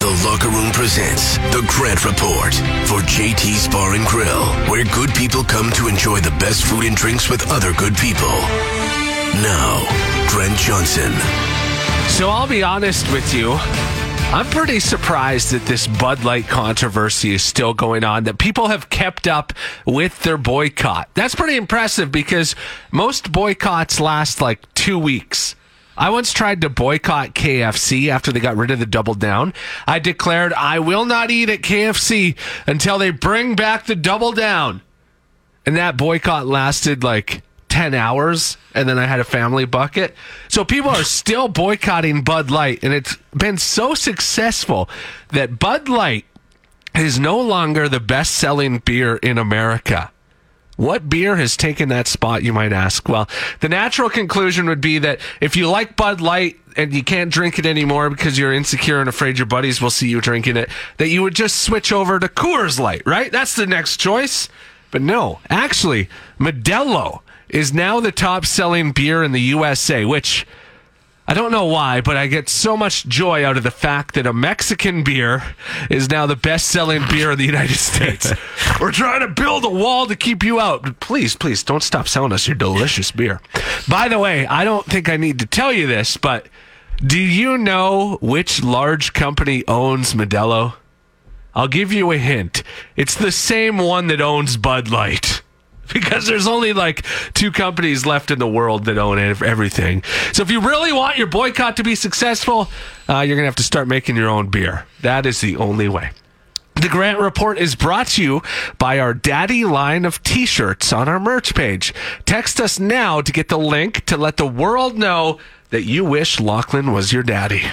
The Locker Room presents The Grant Report for JT's Bar and Grill, where good people come to enjoy the best food and drinks with other good people. Now, Grant Johnson. So I'll be honest with you. I'm pretty surprised that this Bud Light controversy is still going on, that people have kept up with their boycott. That's pretty impressive because most boycotts last like two weeks. I once tried to boycott KFC after they got rid of the double down. I declared I will not eat at KFC until they bring back the double down. And that boycott lasted like 10 hours and then I had a family bucket. So people are still boycotting Bud Light and it's been so successful that Bud Light is no longer the best selling beer in America. What beer has taken that spot, you might ask? Well, the natural conclusion would be that if you like Bud Light and you can't drink it anymore because you're insecure and afraid your buddies will see you drinking it, that you would just switch over to Coors Light, right? That's the next choice. But no, actually, Modelo is now the top selling beer in the USA, which I don't know why, but I get so much joy out of the fact that a Mexican beer is now the best selling beer in the United States. We're trying to build a wall to keep you out. Please, please don't stop selling us your delicious beer. By the way, I don't think I need to tell you this, but do you know which large company owns Modelo? I'll give you a hint. It's the same one that owns Bud Light because there's only like two companies left in the world that own everything. So if you really want your boycott to be successful, uh, you're going to have to start making your own beer. That is the only way. The Grant Report is brought to you by our Daddy line of t shirts on our merch page. Text us now to get the link to let the world know that you wish Lachlan was your daddy.